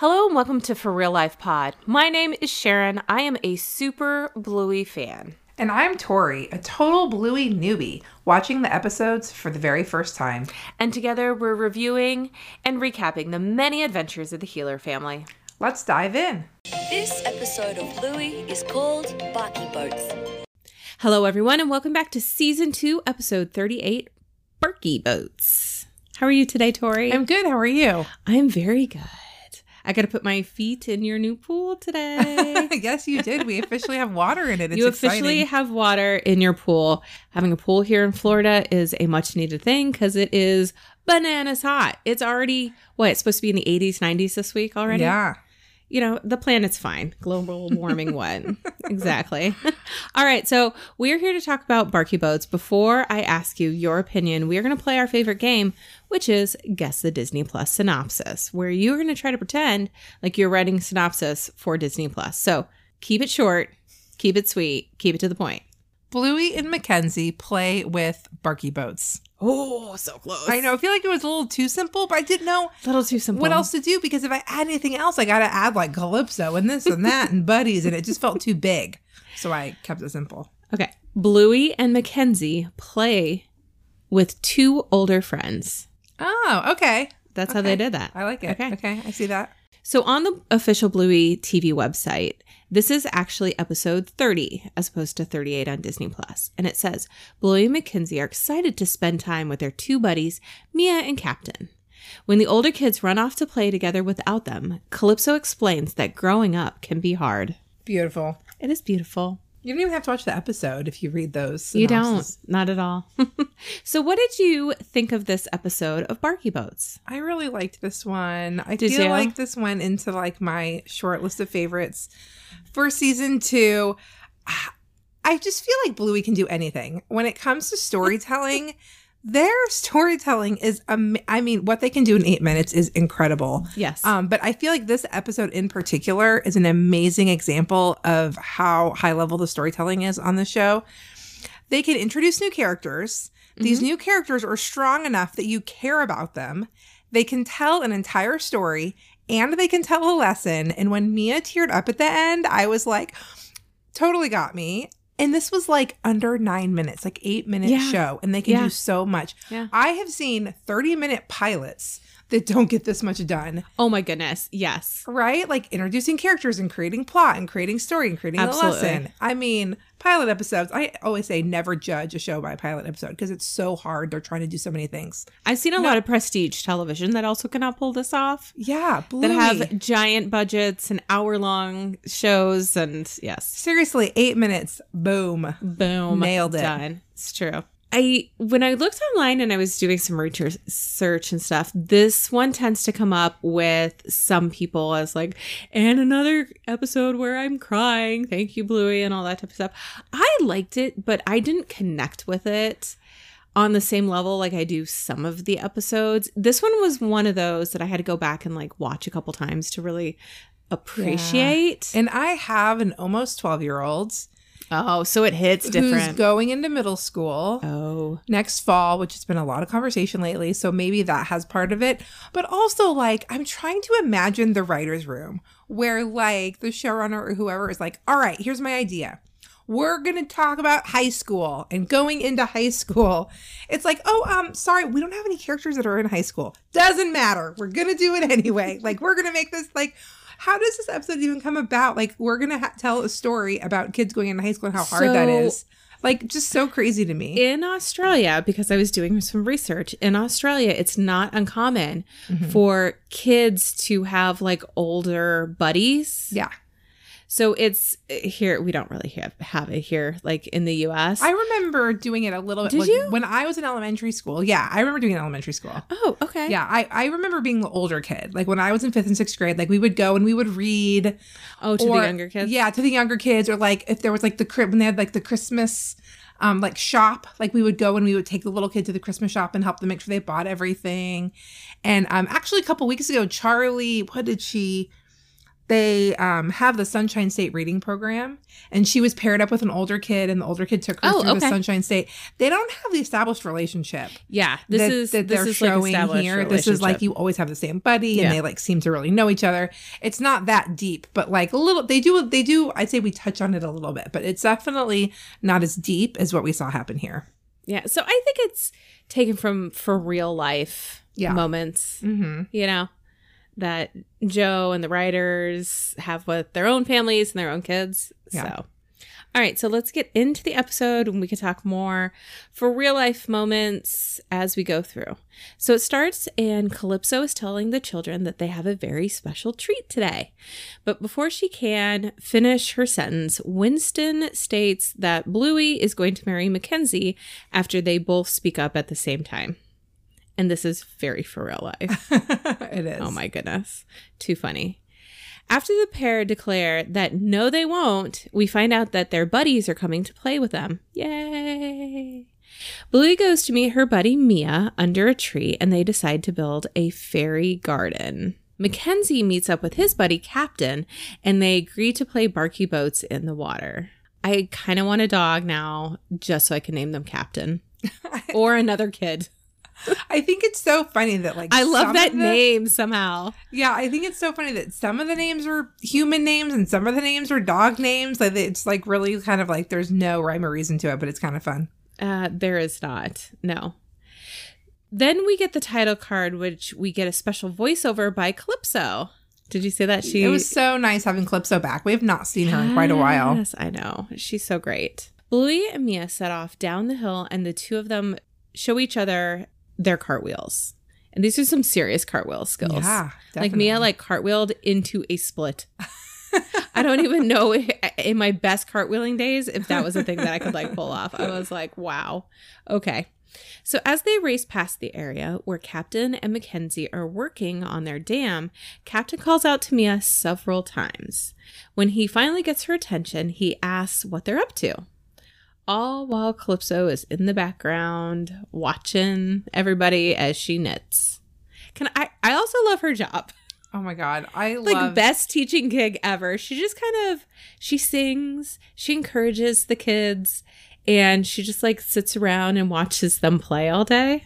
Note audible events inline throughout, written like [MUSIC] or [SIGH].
Hello and welcome to For Real Life Pod. My name is Cherin. I am a super Bluey fan. And I'm Tori, a total Bluey newbie, watching the episodes for the very first time. And together we're reviewing and recapping the many adventures of the Heeler family. Let's dive in. This episode of Bluey is called Barky Boats. Hello, everyone, and welcome back to season two, episode 38 Barky Boats. How are you today, Tori? I'm good. How are you? I'm very good. I got to put my feet in your new pool today. [LAUGHS] yes, you did. We officially have water in it. It's you officially exciting. have water in your pool. Having a pool here in Florida is a much needed thing because it is bananas hot. It's already, what, it's supposed to be in the 80s, 90s this week already? Yeah. You know, the planet's fine. Global warming what? [LAUGHS] exactly. [LAUGHS] All right, so we're here to talk about Barky Boats. Before I ask you your opinion, we are going to play our favorite game, which is Guess the Disney Plus synopsis, where you're going to try to pretend like you're writing synopsis for Disney Plus. So keep it short, keep it sweet, keep it to the point. Bluey and Mackenzie play with Barky boats. Oh, so close. I know. I feel like it was a little too simple, but I didn't know A little too simple. what else to do because if I add anything else, I got to add like Calypso and this and that and buddies, and it just felt too big. So I kept it simple. Okay. Bluey and Mackenzie play with two older friends. Oh, okay. That's how they did that. I like it. Okay. Okay. I see that. So on the official Bluey TV website, this is actually episode 30 as opposed to 38 on Disney Plus. And it says Bluey and Mackenzie are excited to spend time with their two buddies, Mia and Captain. When the older kids run off to play together without them, Calypso explains that growing up can be hard. Beautiful. It is beautiful. You don't even have to watch the episode if you read those. You don't, not at all. [LAUGHS] so, what did you think of this episode of Barky Boats? I really liked this one. I Did feel you? like this went into like my short list of favorites for season two. [SIGHS] I just feel like Bluey can do anything when it comes to storytelling. [LAUGHS] their storytelling is, I mean, what they can do in eight minutes is incredible. Yes. Um, but I feel like this episode in particular is an amazing example of how high level the storytelling is on the show. They can introduce new characters. These new characters are strong enough that you care about them. They can tell an entire story and they can tell a lesson. And when Mia teared up at the end, I was like, totally got me. And this was like under nine minutes, like eight minute Yeah. show, and they can Yeah. do so much. Yeah. I have seen 30 minute pilots that don't get this much done oh my goodness. Yes. right? Like introducing characters and creating plot and creating story and creating Absolutely. a lesson. I mean, pilot episodes. I always say never judge a show by a pilot episode because it's so hard. They're trying to do so many things. I've seen a lot of prestige television that also cannot pull this off. Yeah, Bluey. That have giant budgets and hour long shows and yes. seriously eight minutes. Boom. Boom. Nailed it. Done. It's true. I when I looked online and I was doing some research and stuff, this one tends to come up with some people as like, and another episode where I'm crying. Thank you, Bluey, and all that type of stuff. I liked it, but I didn't connect with it on the same level like I do some of the episodes. This one was one of those that I had to go back and like watch a couple times to really appreciate. And I have an almost 12 year old Oh, so it hits different. who's going into middle school. oh. next fall, which has been a lot of conversation lately. So maybe that has part of it. But also, like, I'm trying to imagine the writer's room where, like, the showrunner or whoever is like, all right, here's my idea. We're going to talk about high school and going into high school. It's like, oh, um, sorry, we don't have any characters that are in high school. Doesn't matter. We're going to do it anyway. Like, we're going to make this, like, how does this episode even come about? Like, we're going to ha- tell a story about kids going into high school and how hard that So- is. Like, just so crazy to me. in Australia, because I was doing some research, in Australia, it's not uncommon Mm-hmm. for kids to have like older buddies. yeah. So it's here, we don't really have, have it here, like in the US. I remember doing it a little bit. Did like, you? When I was in elementary school. Yeah, I remember doing it in elementary school. oh, okay. Yeah, I, I remember being the older kid. Like when I was in fifth and sixth grade, like we would go and we would read. Oh, to or- the younger kids? Yeah, to the younger kids. Or like if there was like the crib when they had like the Christmas um like shop, like we would go and we would take the little kid to the Christmas shop and help them make sure they bought everything. And um actually a couple weeks ago, Charlie, what did she they um, have the Sunshine State reading program, and she was paired up with an older kid, and the older kid took her Oh, through the. Sunshine State. They don't have the established relationship Yeah, this that, is that this they're is like showing established here. This is like you always have the same buddy, and Yeah. they like seem to really know each other. It's not that deep, but like a little. They do. They do. I'd say we touch on it a little bit, but it's definitely not as deep as what we saw happen here. Yeah, so I think it's taken from for real life Yeah. moments, Mm-hmm. you know, that Joe and the writers have with their own families and their own kids. Yeah. So, all right, so let's get into the episode and we can talk more for real life moments as we go through. So it starts, and Calypso is telling the children that they have a very special treat today. But before she can finish her sentence, Winston states that Bluey is going to marry Mackenzie after they both speak up at the same time. And this is very for real life. [LAUGHS] it is. Oh my goodness. Too funny. After the pair declare that no, they won't, we find out that their buddies are coming to play with them. Yay! Bluey goes to meet her buddy Mia under a tree and they decide to build a fairy garden. Mackenzie meets up with his buddy Captain and they agree to play Barky Boats in the water. I kind of want a dog now just so I can name them Captain [LAUGHS] or another kid. I think it's so funny that like I love that the- name somehow. Yeah, I think it's so funny that some of the names are human names and some of the names are dog names. Like it's like really kind of like there's no rhyme or reason to it, but it's kind of fun. Uh, there is not. No. Then we get the title card, which we get a special voiceover by Calypso. Did you see that? She it was so nice having Calypso back. We have not seen her in quite a while. Yes, I know. She's so great. Bluey and Mia set off down the hill, and the two of them show each other their cartwheels. And these are some serious cartwheel skills. Yeah, Like Mia, definitely. like cartwheeled into a split. [LAUGHS] I don't even know in my best cartwheeling days if that was a thing that I could like pull off. I was like, wow. Okay. So as they race past the area where Captain and Mackenzie are working on their dam, Captain calls out to Mia several times. When he finally gets her attention, he asks what they're up to. All while Calypso is in the background watching everybody as she knits. Can I I also love her job Oh my god, I [LAUGHS] like love best teaching gig ever. She just kind of she sings, she encourages the kids, and she just like sits around and watches them play all day.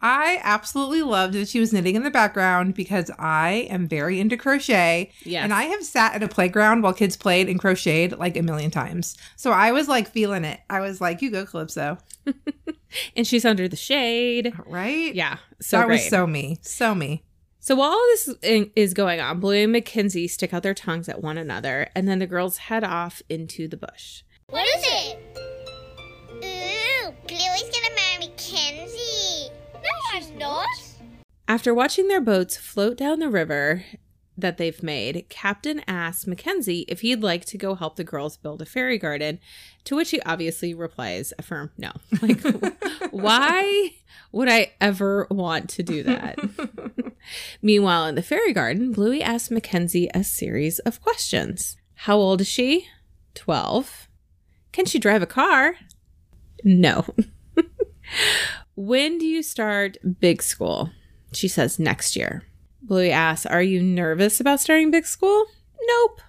I absolutely loved that she was knitting in the background because I am very into crochet. Yes. And I have sat at a playground while kids played and crocheted like a million times. So I was like feeling it. I was like, you go, Calypso. [LAUGHS] And she's under the shade. Right? Yeah, so that great. was so me. So me. So while all this is going on, Blue and Mackenzie stick out their tongues at one another, and then the girls head off into the bush. What is it? After watching their boats float down the river that they've made, Captain asks Mackenzie if he'd like to go help the girls build a fairy garden, to which he obviously replies a firm no. [LAUGHS] Like, why would I ever want to do that? [LAUGHS] Meanwhile, in the fairy garden, Bluey asks Mackenzie a series of questions. How old is she? 12. Can she drive a car? No. [LAUGHS] when do you start big school? She says next year. Bluey asks, Are you nervous about starting big school? Nope.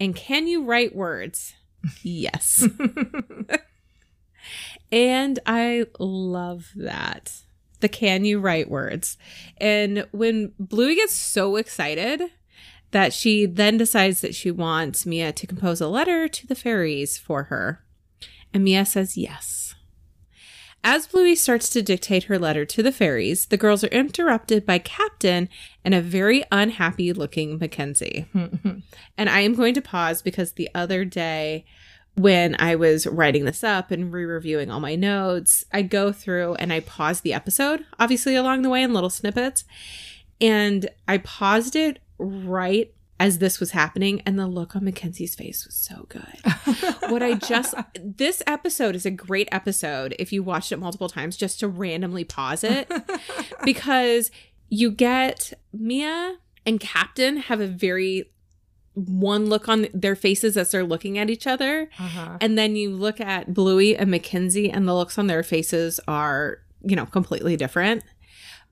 And can you write words? Yes. [LAUGHS] and I love that. The can you write words. And when Bluey gets so excited that she then decides that she wants Mia to compose a letter to the fairies for her. And Mia says yes. As Bluey starts to dictate her letter to the fairies, the girls are interrupted by Captain and a very unhappy looking Mackenzie. [LAUGHS] and I am going to pause because the other day, when I was writing this up and re reviewing all my notes, I go through and I pause the episode, obviously along the way in little snippets. And I paused it right as this was happening, and the look on Mackenzie's face was so good. [LAUGHS] what I just, this episode is a great episode if you watched it multiple times just to randomly pause it [LAUGHS] because you get Mia and Captain have a very one look on their faces as they're looking at each other. Uh-huh. And then you look at Bluey and Mackenzie, and the looks on their faces are, you know, completely different.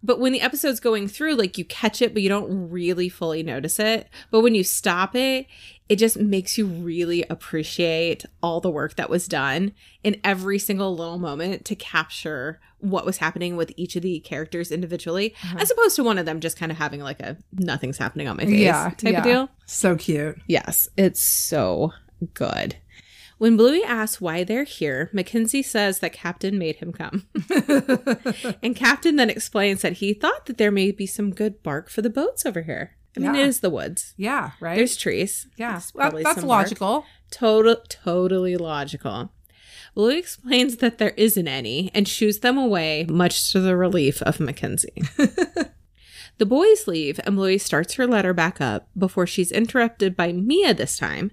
But when the episode's going through, like you catch it, but you don't really fully notice it. But when you stop it, it just makes you really appreciate all the work that was done in every single little moment to capture what was happening with each of the characters individually, uh-huh. as opposed to one of them just kind of having like a nothing's happening on my face Yeah, type yeah. of deal. So cute. Yes, it's so good. When Bluey asks why they're here, Mackenzie says that Captain made him come. [LAUGHS] and Captain then explains that he thought that there may be some good bark for the boats over here. I mean, Yeah. it is the woods. Yeah, right? There's trees. yeah, probably that's bark. logical. Total, totally logical. Bluey explains that there isn't any and shoos them away, much to the relief of Mackenzie. [LAUGHS] the boys leave, and Bluey starts her letter back up before she's interrupted by Mia this time,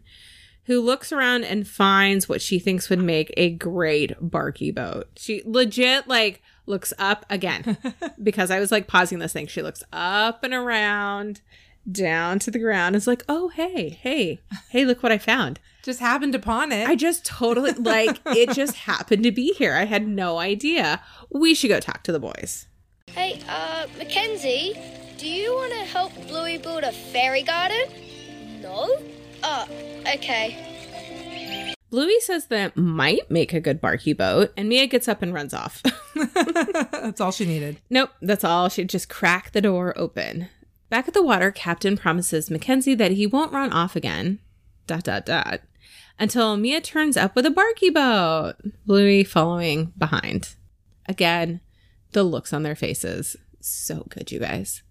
who looks around and finds what she thinks would make a great barky boat. She legit, like, looks up again [LAUGHS] because I was like pausing this thing. She looks up and around, down to the ground. It's like, oh, hey, hey, hey, look what I found. Just happened upon it. I just totally like it [LAUGHS] just happened to be here. I had no idea. We should go talk to the boys. Hey, uh, Mackenzie, do you want to help Bluey build a fairy garden? No? Oh, okay. Bluey says that might make a good barky boat, and Mia gets up and runs off. [LAUGHS] that's all she needed. nope, that's all. She'd just cracked the door open. Back at the water, Captain promises Mackenzie that he won't run off again. Dot dot dot. Until Mia turns up with a barky boat. Bluey following behind. Again, the looks on their faces. So good, you guys.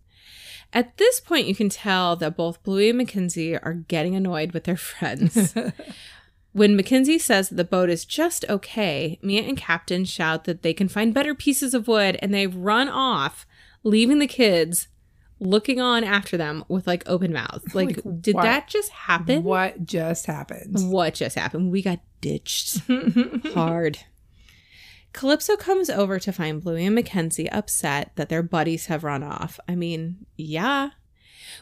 At this point, you can tell that both Bluey and Mackenzie are getting annoyed with their friends. [LAUGHS] when Mackenzie says that the boat is just okay, Mia and Captain shout that they can find better pieces of wood and they run off, leaving the kids looking on after them with like open mouths. [LAUGHS] Like, Like, did what? that just happen? What just happened? What just happened? We got ditched [LAUGHS] hard. Calypso comes over to find Bluey and Mackenzie upset that their buddies have run off. I mean, yeah.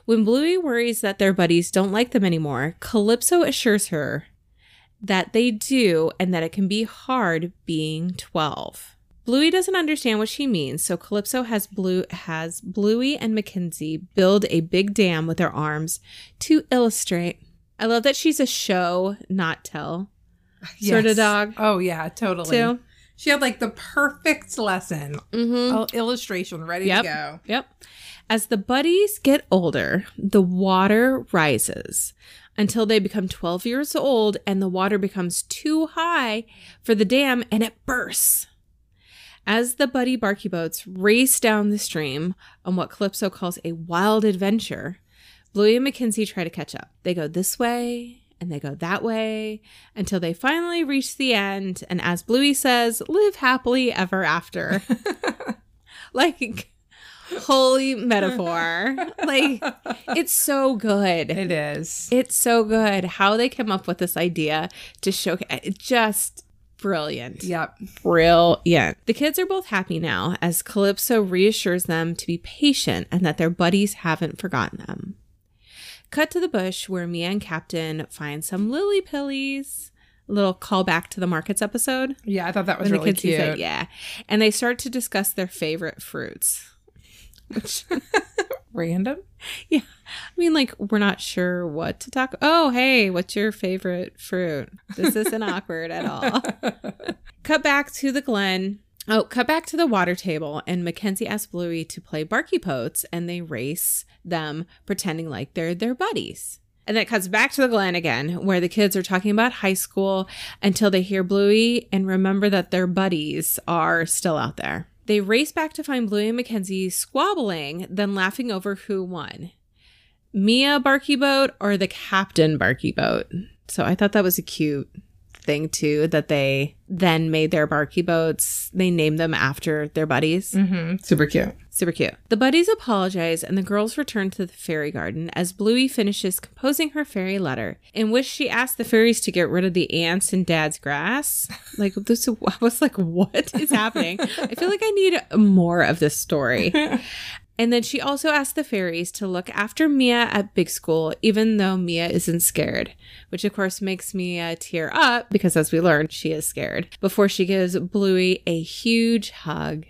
When Bluey worries that their buddies don't like them anymore, Calypso assures her that they do and that it can be hard being 12. Bluey doesn't understand what she means, so Calypso has Blue has Bluey and Mackenzie build a big dam with their arms to illustrate. I love that she's a show, not tell [LAUGHS] sort of dog Oh yeah, totally. too. She had like the perfect lesson, Mm-hmm. Oh, illustration ready Yep. to go. Yep. As the buddies get older, the water rises until they become 12 years old and the water becomes too high for the dam and it bursts. As the buddy barky boats race down the stream on what Calypso calls a wild adventure, Bluey and Mackenzie try to catch up. They go this way and they go that way until they finally reach the end. And as Bluey says, live happily ever after. [LAUGHS] like, holy metaphor. like, it's so good. It is. It's so good how they came up with this idea to show it just brilliant. Yep. Brilliant. The kids are both happy now as Calypso reassures them to be patient and that their buddies haven't forgotten them. Cut to the bush where Mia and Captain find some lily pillies. A little callback to the markets episode. Yeah, I thought that was when really the kids cute. it, yeah. And they start to discuss their favorite fruits. Which [LAUGHS] Random. yeah. I mean, like, we're not sure what to talk. Oh, hey, what's your favorite fruit? This isn't [LAUGHS] awkward at all. cut back to the Glen. Oh, cut back to the water table, and Mackenzie asks Bluey to play Barky Boats, and they race them, pretending like they're their buddies. And then it cuts back to the Glen again, where the kids are talking about high school until they hear Bluey and remember that their buddies are still out there. They race back to find Bluey and Mackenzie squabbling, then laughing over who won. Mia Barky Boat or the Captain Barky Boat. So I thought that was a cute thing too that they then made their Barky Boats. They named them after their buddies. Mm-hmm. Super cute. Super cute. The buddies apologize and the girls return to the fairy garden as Bluey finishes composing her fairy letter, in which she asks the fairies to get rid of the ants in Dad's grass. [LAUGHS] Like this, I was like, what is happening? [LAUGHS] I feel like I need more of this story. [LAUGHS] And then she also asked the fairies to look after Mia at big school, even though Mia isn't scared, which of course makes Mia tear up because, as we learned, she is scared before she gives Bluey a huge hug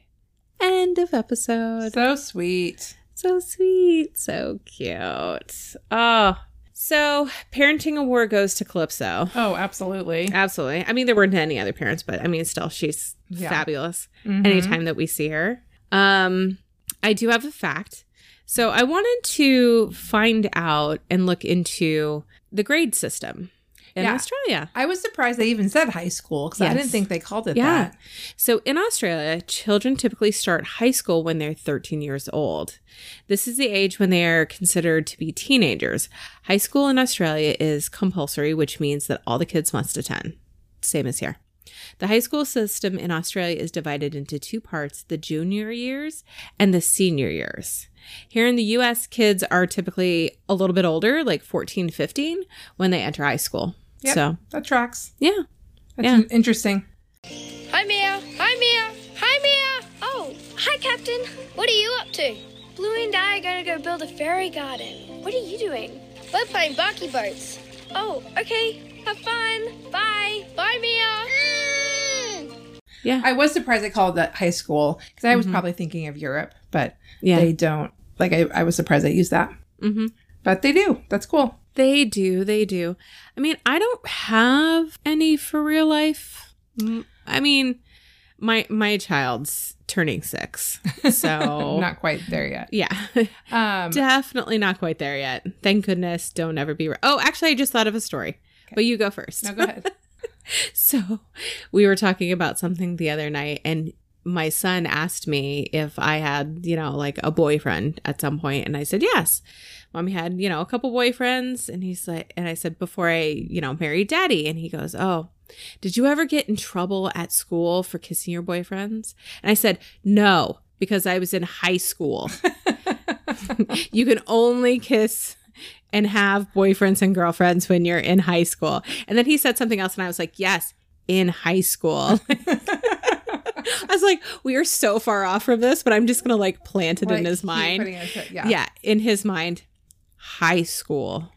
End of episode. So sweet. So sweet. So cute. Oh. So, parenting award goes to Calypso. Oh, absolutely. Absolutely. I mean, there weren't any other parents, but I mean, still, she's Yeah. fabulous Mhm. anytime that we see her. Um, I do have a fact. So, I wanted to find out and look into the grade system in Yeah. Australia. I was surprised they even said high school because I didn't think they called it Yeah. that. So in Australia, children typically start high school when they're 13 years old. This is the age when they are considered to be teenagers. High school in Australia is compulsory, which means that all the kids must attend. Same as here. The high school system in Australia is divided into two parts the junior years and the senior years. Here in the US, kids are typically a little bit older, like 14, 15, when they enter high school. Yep. So, That tracks. yeah. That's Yeah. in- interesting. Hi, Mia. Hi, Mia. Hi, Mia. Oh, hi, Captain. What are you up to? Bluey and I are going to go build a fairy garden. What are you doing? We're playing Barky Boats. Oh, okay. Have fun. Bye. Bye, Mia. Yeah. I was surprised they called that high school because I was probably thinking of Europe, but yeah. they don't. Like, I, I was surprised they used that. mm-hmm. But they do. That's cool. They do. They do. I mean, I don't have any for real life. Mm, I mean, my my child's turning six, so [LAUGHS] Not quite there yet. yeah, Um, definitely not quite there yet. Thank goodness. Don't ever be. Re- oh, actually, I just thought of a story. But you go first. no, go ahead. [LAUGHS] So we were talking about something the other night, and my son asked me if I had, you know, like a boyfriend at some point, and I said yes. Mommy had, you know, a couple boyfriends, and he's like, and I said before I, you know, married daddy, and he goes, oh. Did you ever get in trouble at school for kissing your boyfriends? And I said, no, because I was in high school. [LAUGHS] you can only kiss and have boyfriends and girlfriends when you're in high school. And then he said something else, and I was like, yes, in high school. [LAUGHS] I was like, we are so far off from this, but I'm just going to like plant it Like, in his mind. it yeah. yeah, in his mind, high school.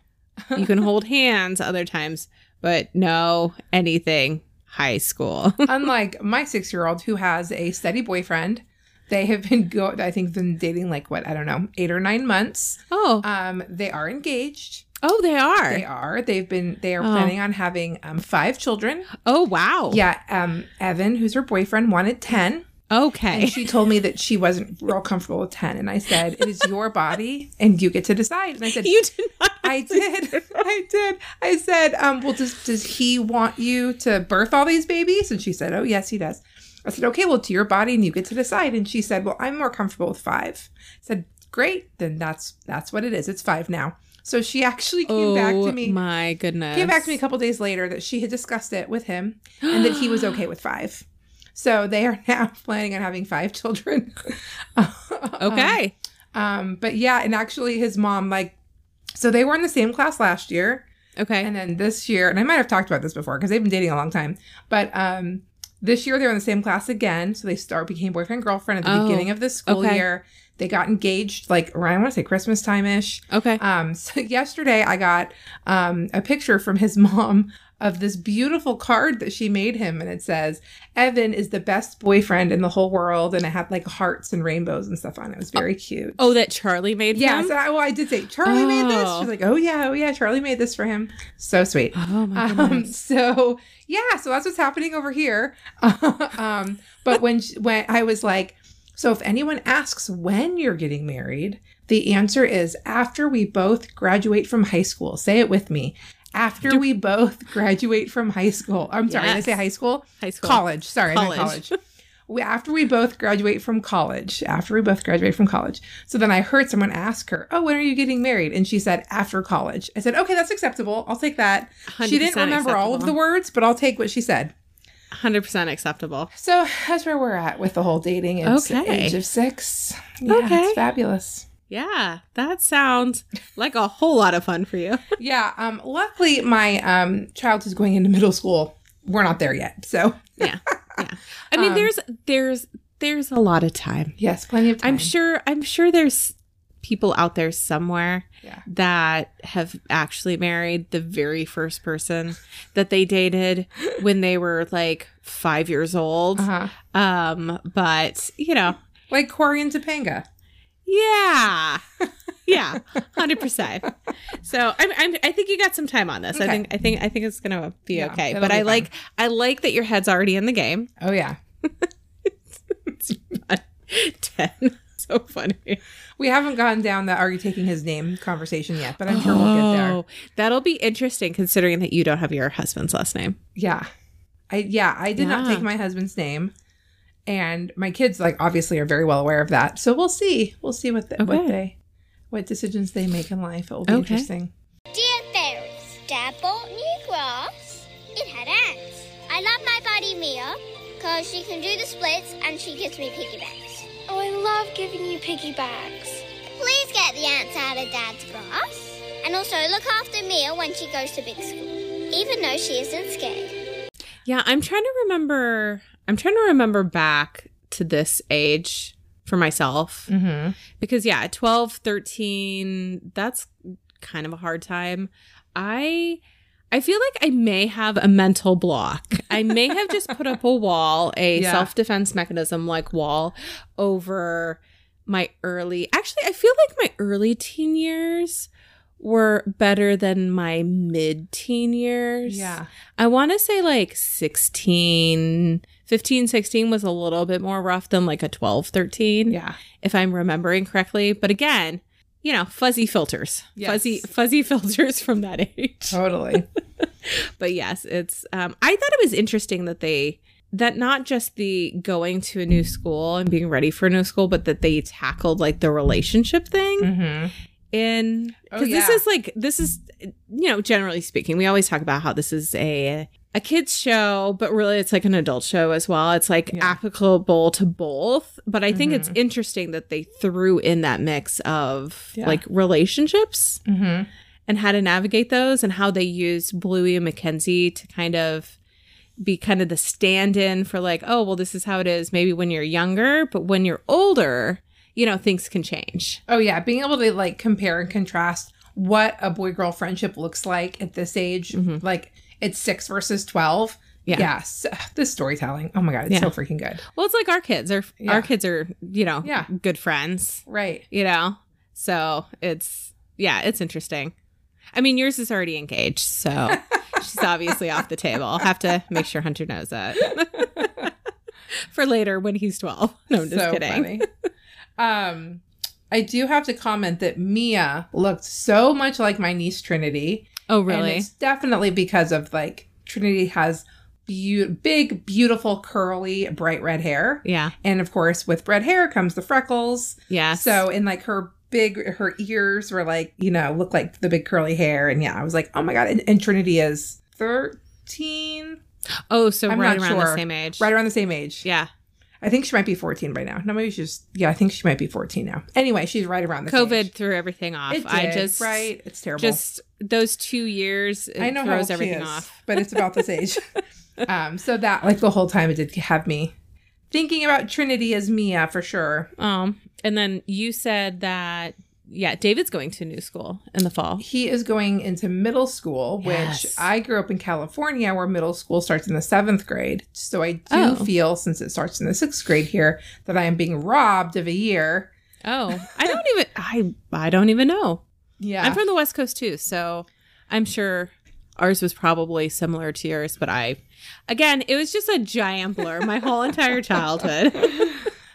You can [LAUGHS] hold hands other times, but no anything high school. [LAUGHS] Unlike my six year old who has a steady boyfriend, they have been go. I think been dating like what I don't know, eight or nine months. oh, Um, they are engaged. oh, they are. They are. They've been. They are Oh. planning on having um five children. Oh, wow. Yeah. Um, Evan, who's her boyfriend, wanted ten, Okay. and she told me that she wasn't real comfortable with ten. And I said, "It is your body, and you get to decide." And I said, you did not. I [LAUGHS] did. I did. I said, um, well, does does he want you to birth all these babies? And she said, oh yes, he does. I said, okay, well, to your body, and you get to decide. And she said, well, I'm more comfortable with five. I said, great, then that's that's what it is. It's five now. So she actually came Oh, back to me. Oh my goodness. Came back to me a couple days later that she had discussed it with him and that he was okay with five. So they are [LAUGHS] now planning on having five children. [LAUGHS] Okay. Um, but yeah, and actually his mom like so they were in the same class last year. okay. And then this year, and I might have talked about this before because they've been dating a long time, but um, this year they're in the same class again. So they start became boyfriend girlfriend at the Oh, beginning of this school okay. year. They got engaged like around I want to say Christmas time ish. okay. Um, [LAUGHS] so yesterday I got um a picture from his mom of this beautiful card that she made him, and it says Evan is the best boyfriend in the whole world, and it had like hearts and rainbows and stuff on it. It was very cute. oh, that Charlie made Yeah, him? so I, well, I did say Charlie made this. Oh. She's like, oh yeah, oh yeah, Charlie made this for him. So sweet. Oh, my Um, goodness. so yeah, so that's what's happening over here. [LAUGHS] um, but when she- when I was like, so if anyone asks when you're getting married, the answer is after we both graduate from high school. Say it with me. After we both [LAUGHS] graduate from high school. I'm sorry, did I say high school? High school. College. Sorry, I College. college. We, after we both graduate from college, after we both graduate from college. So then I heard someone ask her, "Oh, when are you getting married?" And she said, "After college." I said, "Okay, that's acceptable. I'll take that." She didn't 100% remember all of the words, but I'll take what she said. 100% acceptable. So that's where we're at with the whole dating. Okay. age of six. Yeah, Okay. it's fabulous. Yeah, that sounds like a whole lot of fun for you. [LAUGHS] Yeah. Um. Luckily, my um child is going into middle school. We're not there yet. So Yeah. Yeah. I mean, [LAUGHS] Um, there's there's there's a lot of time. yes, plenty of time. I'm sure I'm sure there's people out there somewhere Yeah. that have actually married the very first person that they dated when they were like 5 years old. Uh-huh. Um, but you know, Like Corey and Topanga. Yeah. [LAUGHS] Yeah, hundred percent. [LAUGHS] So I'm, I'm, I think you got some time on this. I think, I think, I think it's gonna be Yeah, okay. But be I fine. like, I like that your head's already in the game. Oh yeah. It's [LAUGHS] fun. Ten, so funny. We haven't gone down the are you taking his name conversation yet, but I'm sure we'll get there. Oh, That'll be interesting considering that you don't have your husband's last name. Yeah. I yeah, I did not take my husband's name. And my kids like obviously are very well aware of that. So we'll see. We'll see what the, what they what decisions they make in life. It will be Okay. interesting. Dear fairies, Dad bought new grass. It had ants. I love my buddy Mia because she can do the splits and she gives me piggybacks. Oh, I love giving you piggybacks. Please get the ants out of Dad's grass. And also look after Mia when she goes to big school, even though she isn't scared. Yeah, I'm trying to remember. I'm trying to remember back to this age for myself Mm-hmm. because yeah, 12, 13, that's kind of a hard time. I I feel like I may have a mental block. I may have just put up a [LAUGHS] wall, a Yeah. self-defense mechanism like wall over my early Actually, I feel like my early teen years were better than my mid-teen years. Yeah. I want to say like 16, 15, 16 was a little bit more rough than like a 12, 13, Yeah. if I'm remembering correctly. But again, you know, fuzzy filters, Yes. fuzzy, fuzzy [LAUGHS] filters from that age. Totally. [LAUGHS] But yes, it's, um, I thought it was interesting that they, that not just the going to a new school and being ready for a new school, but that they tackled like the relationship thing mm-hmm. in Oh, because this is like this is you know generally speaking we always talk about how this is a a kids show but really it's like an adult show as well it's like Yeah. applicable to both but i think it's Mhm. interesting that they threw in that mix of Yeah. like relationships Mm-hmm. and how to navigate those and how they use bluey and mackenzie to kind of be kind of the stand-in for like oh well this is how it is maybe when you're younger but when you're older you know things can change Oh yeah, being able to like compare and contrast what a boy girl friendship looks like at this age, Mhm. like it's six versus twelve. Yeah. Yes, this storytelling. Oh my god, it's Yeah. so freaking good. Well, it's like our kids. Our Yeah. our kids are, you know, Yeah. good friends. Right. You know, so it's yeah, it's interesting. I mean, yours is already engaged, so [LAUGHS] she's obviously off the table. I'll have to make sure Hunter knows that [LAUGHS] for later when he's twelve. No, I'm just so kidding. funny. um, I do have to comment that Mia looked so much like my niece Trinity. Oh, And really? it's definitely because of like Trinity has beau- big, beautiful, curly, bright red hair. Yeah. And of course, with red hair comes the freckles. Yeah. So, in like her big, her ears were like, you know, look like the big curly hair. And yeah, I was like, oh my God. And, and Trinity is 13, oh, so I'm right around the same age. right around the same age. Yeah. I think she might be 14 by now. No, maybe she's, yeah, I think she might be 14 now. Anyway, she's right around the COVID age. threw everything off. It I did, just right. It's terrible. Just those two years. It I know throws everything is, off. but it's about this age. [LAUGHS] um, so that like the whole time it did have me thinking about Trinity as Mia for sure. Um, and then you said that yeah, David's going to new school in the fall. He is going into middle school, which I grew up in California where middle school starts in the seventh grade. So I do Oh. feel, since it starts in the sixth grade here, that I am being robbed of a year. Oh, I don't even I I don't even know. Yeah. I'm from the West Coast too, so I'm sure ours was probably similar to yours, but I again, it was just a giant blur my whole entire childhood. [LAUGHS]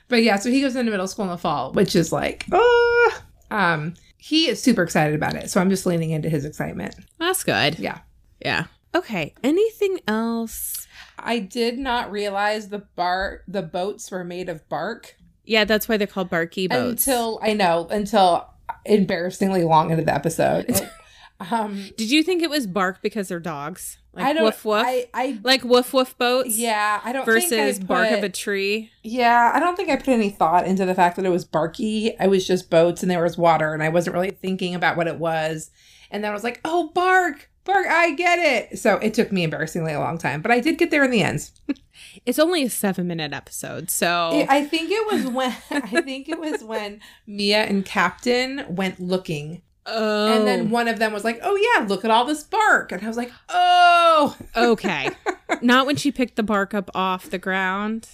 But yeah, so he goes into middle school in the fall, which is like, oh, um, he is super excited about it. So I'm just leaning into his excitement. That's good. Yeah. Yeah. Okay. Anything else? I did not realize the bar the boats were made of bark Yeah, that's why they're called barky boats. until I know until embarrassingly long into the episode. [LAUGHS] Um, Did you think it was bark because they're dogs? Like I don't. woof woof? I, I like woof woof boats? yeah. I don't think I Versus bark of a tree. Yeah, I don't think I put any thought into the fact that it was barky. I was just boats and there was water, and I wasn't really thinking about what it was. And then I was like, "Oh, bark, bark! I get it." So it took me embarrassingly a long time, but I did get there in the end. [LAUGHS] It's only a seven minute episode, so It- I think it was when [LAUGHS] I think it was when Mia and Captain went looking, oh, and then oh. one of them was like, "Oh yeah, look at all this bark," and I was like, "Oh." okay, [LAUGHS] not when she picked the bark up off the ground.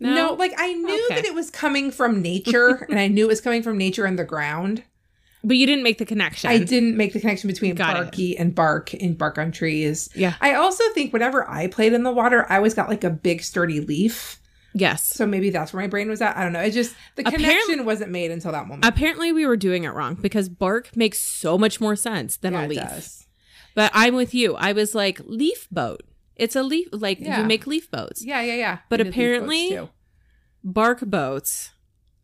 No, like I knew Okay. that it was coming from nature, [LAUGHS] and I knew it was coming from nature and the ground. but you didn't make the connection. I didn't make the connection between Got it. barky and bark and bark on trees. Yeah. I also think whenever I played in the water, I always got like a big sturdy leaf. Yes. So maybe that's where my brain was at. I don't know. It just the Apparent- connection wasn't made until that moment. Apparently, we were doing it wrong because bark makes so much more sense than Yeah, a it leaf. does. But I'm with you. I was like leaf boat. It's a leaf, like Yeah. you make leaf boats. Yeah, yeah, yeah. But leaf boats, apparently- Bark boats,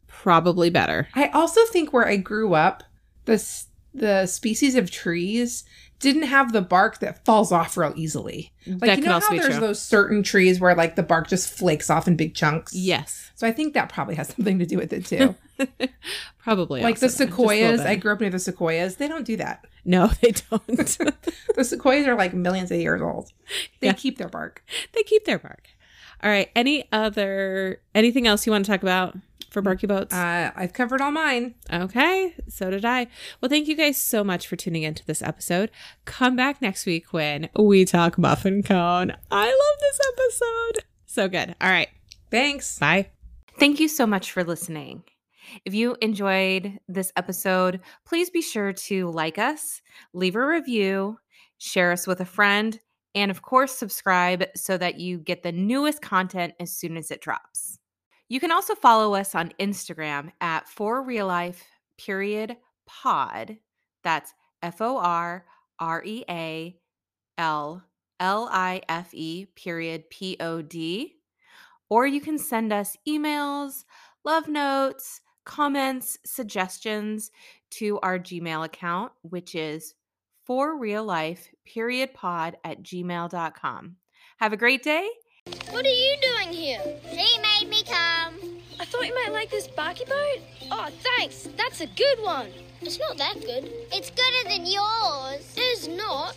probably better. I also think where I grew up, the s- the species of trees didn't have the bark that falls off real easily. Like that you know how there's true. those certain trees where like the bark just flakes off in big chunks. yes, So I think that probably has [LAUGHS] something to do with it too. [LAUGHS] probably. like the sequoias. I grew up near the sequoias. They don't do that. no, [LAUGHS] they don't. The sequoias are like millions of years old. They Yeah. keep their bark. they keep their bark. All right. Any other anything else you want to talk about for Barky Boats? Uh, I've covered all mine. Okay, so did I. Well, thank you guys so much for tuning into this episode. Come back next week when we talk muffin cone. I love this episode. So good. All right, Thanks. bye. Thank you so much for listening. If you enjoyed this episode, please be sure to like us, leave a review, share us with a friend, and of course, subscribe so that you get the newest content as soon as it drops. You can also follow us on Instagram at for real life period pod. That's F O R R E A L L I F E period P O D. Or you can send us emails, love notes, comments, suggestions to our Gmail account, which is for real life period pod at gmail.com. Have a great day. What are you doing here? She made me come. I thought you might like this barky boat. Oh, thanks. That's a good one. It's not that good. It's gooder than yours. It is not.